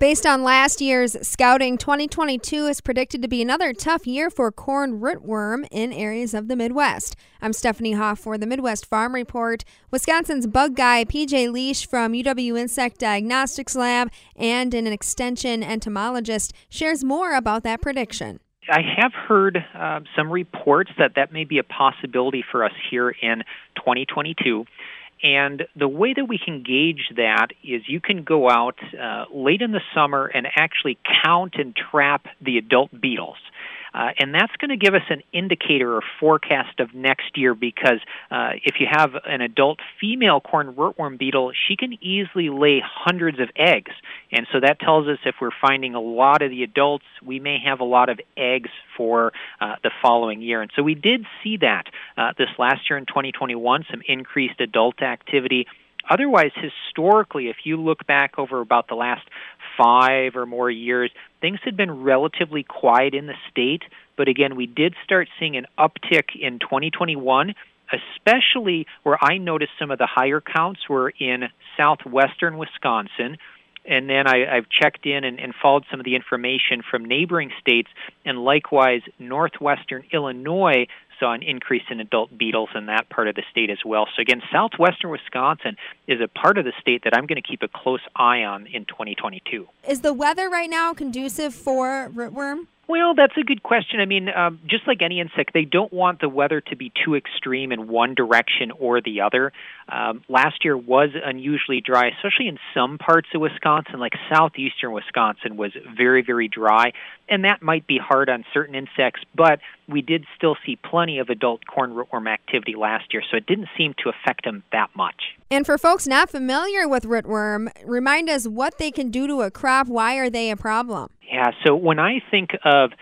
Based on last year's scouting, 2022 is predicted to be another tough year for corn rootworm in areas of the Midwest. I'm Stephanie Hoff for the Midwest Farm Report. Wisconsin's bug guy PJ Liesch from UW Insect Diagnostics Lab and an extension entomologist shares more about that prediction. I have heard uh, some reports that that may be a possibility for us here in 2022. And the way that we can gauge that is you can go out uh, late in the summer and actually count and trap the adult beetles. Uh, and that's going to give us an indicator or forecast of next year because uh, if you have an adult female corn rootworm beetle, she can easily lay hundreds of eggs. And so that tells us if we're finding a lot of the adults, we may have a lot of eggs for uh, the following year. And so we did see that uh, this last year in 2021, some increased adult activity. Otherwise, historically, if you look back over about the last five or more years, things had been relatively quiet in the state. But again, we did start seeing an uptick in 2021 especially where I noticed some of the higher counts were in southwestern Wisconsin. And then I, I've checked in and, and followed some of the information from neighboring states, and likewise, northwestern Illinois saw an increase in adult beetles in that part of the state as well. So again, southwestern Wisconsin is a part of the state that I'm going to keep a close eye on in 2022. Is the weather right now conducive for rootworm? Well, that's a good question. I mean, um, just like any insect, they don't want the weather to be too extreme in one direction or the other. Um, last year was unusually dry, especially in some parts of Wisconsin, like southeastern Wisconsin was very, very dry, and that might be hard on certain insects, but we did still see plenty of adult corn rootworm activity last year, so it didn't seem to affect them that much. And for folks not familiar with rootworm, remind us what they can do to a crop. Why are they a problem? Yeah, so when I think of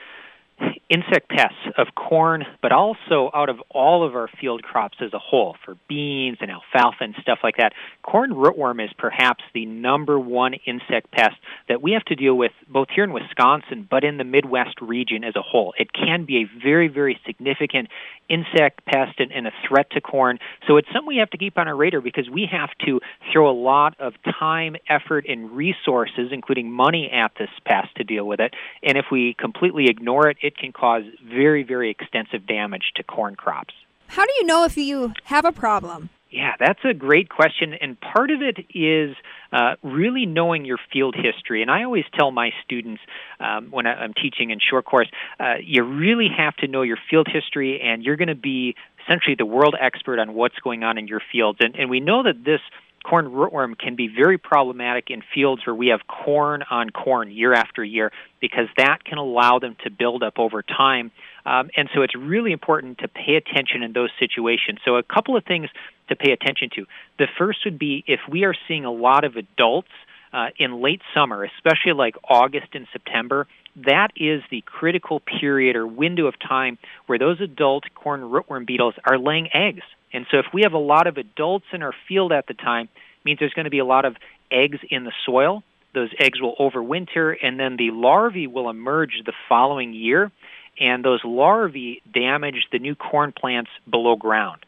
insect pests of corn, but also out of all of our field crops as a whole, for beans and alfalfa and stuff like that, corn rootworm is perhaps the number one insect pest that we have to deal with both here in Wisconsin, but in the Midwest region as a whole. It can be a very, very significant insect pest and, and a threat to corn. So it's something we have to keep on our radar because we have to throw a lot of time, effort, and resources, including money, at this pest to deal with it. And if we completely ignore it, it can cause very, very extensive damage to corn crops. How do you know if you have a problem? Yeah, that's a great question. And part of it is uh, really knowing your field history. And I always tell my students um, when I'm teaching in short course, uh, you really have to know your field history, and you're going to be essentially the world expert on what's going on in your fields. And, and we know that this corn rootworm can be very problematic in fields where we have corn on corn year after year because that can allow them to build up over time. Um, and so it's really important to pay attention in those situations. So, a couple of things to pay attention to. The first would be if we are seeing a lot of adults uh, in late summer, especially like August and September, that is the critical period or window of time where those adult corn rootworm beetles are laying eggs. And so if we have a lot of adults in our field at the time, means there's going to be a lot of eggs in the soil. Those eggs will overwinter, and then the larvae will emerge the following year, and those larvae damage the new corn plants below ground.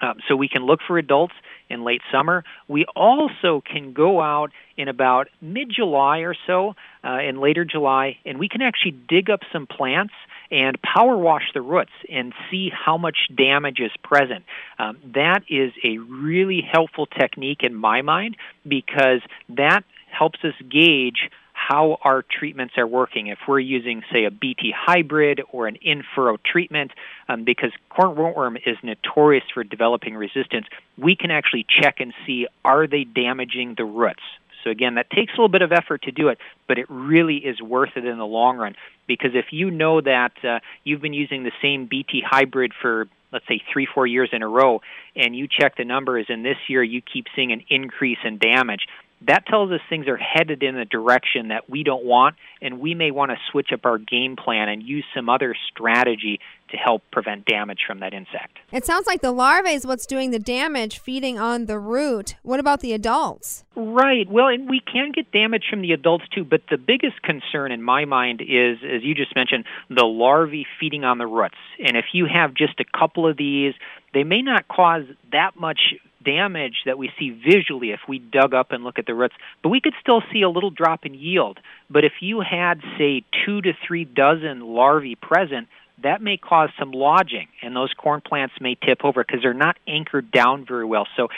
Um, so we can look for adults in late summer. We also can go out in about mid July or so, uh, in later July, and we can actually dig up some plants and power wash the roots and see how much damage is present. Um, that is a really helpful technique in my mind because that helps us gauge how our treatments are working. If we're using, say, a BT hybrid or an in furrow treatment, um, because corn rootworm is notorious for developing resistance, we can actually check and see are they damaging the roots. So again, that takes a little bit of effort to do it, but it really is worth it in the long run. Because if you know that uh, you've been using the same BT hybrid for let's say three, four years in a row, and you check the numbers, and this year you keep seeing an increase in damage, that tells us things are headed in a direction that we don't want, and we may want to switch up our game plan and use some other strategy to help prevent damage from that insect. It sounds like the larvae is what's doing the damage, feeding on the root. What about the adults? Right. Well, and we can get damage from the adults too, but the biggest concern in my mind is, as you just mentioned, the larvae feeding on the roots. And if you have just a couple of these, they may not cause that much damage that we see visually if we dug up and look at the roots, but we could still see a little drop in yield. But if you had, say, two to three dozen larvae present, that may cause some lodging, and those corn plants may tip over because they're not anchored down very well. So,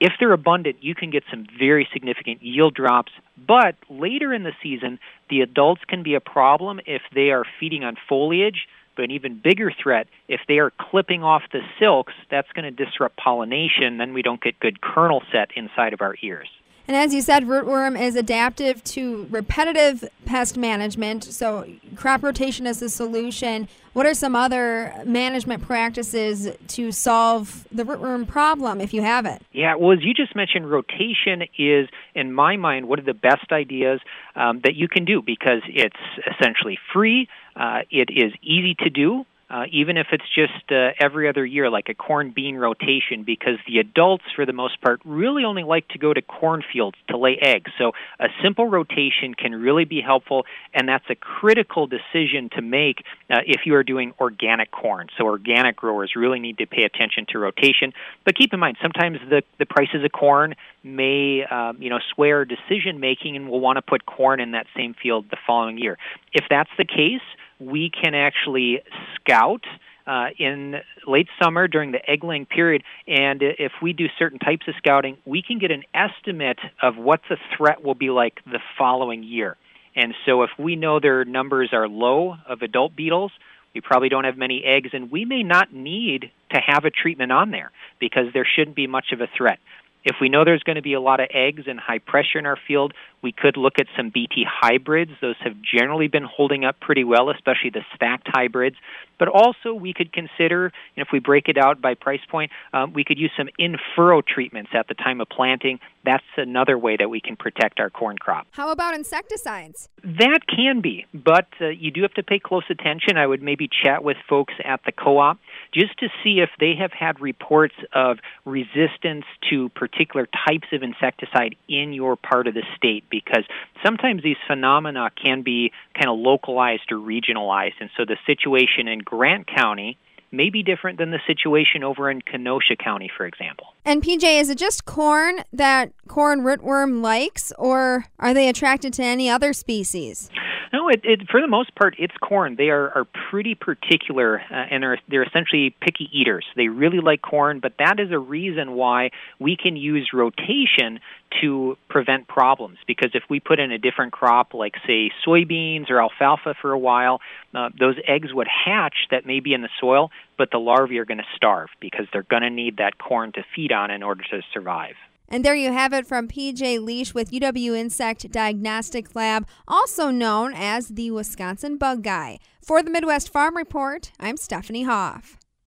if they're abundant, you can get some very significant yield drops. But later in the season, the adults can be a problem if they are feeding on foliage but an even bigger threat, if they are clipping off the silks, that's going to disrupt pollination. Then we don't get good kernel set inside of our ears. And as you said, rootworm is adaptive to repetitive pest management. So, crop rotation is the solution. What are some other management practices to solve the rootworm problem if you have it? Yeah, well, as you just mentioned, rotation is, in my mind, one of the best ideas um, that you can do because it's essentially free, uh, it is easy to do, uh, even if it's just uh, every other year, like a corn bean rotation, because the adults, for the most part, really only like to go to cornfields to lay eggs. So a simple rotation can really be helpful, and that's a critical decision to make uh, if you are doing organic corn. So organic growers really need to pay attention to rotation. But keep in mind, sometimes the, the prices of corn may um, you know sway our decision making, and we'll want to put corn in that same field the following year. If that's the case, we can actually scout uh, in late summer during the egg laying period. And if we do certain types of scouting, we can get an estimate of what the threat will be like the following year. And so if we know their numbers are low of adult beetles, we probably don't have many eggs, and we may not need to have a treatment on there because there shouldn't be much of a threat. If we know there's going to be a lot of eggs and high pressure in our field, we could look at some BT hybrids. Those have generally been holding up pretty well, especially the stacked hybrids. But also, we could consider, and if we break it out by price point, um, we could use some in furrow treatments at the time of planting. That's another way that we can protect our corn crop. How about insecticides? That can be, but uh, you do have to pay close attention. I would maybe chat with folks at the co op just to see if they have had reports of resistance to particular types of insecticide in your part of the state because sometimes these phenomena can be kind of localized or regionalized. And so the situation in Grant County may be different than the situation over in Kenosha County, for example. And PJ, is it just corn that corn rootworm likes, or are they attracted to any other species? No, it, it, for the most part, it's corn. They are, are pretty particular uh, and are they're essentially picky eaters. They really like corn, but that is a reason why we can use rotation to prevent problems. Because if we put in a different crop, like say soybeans or alfalfa, for a while, uh, those eggs would hatch that may be in the soil, but the larvae are going to starve because they're going to need that corn to feed on in order to survive. And there you have it from PJ Liesch with UW Insect Diagnostic Lab, also known as the Wisconsin Bug Guy. For the Midwest Farm Report, I'm Stephanie Hoff.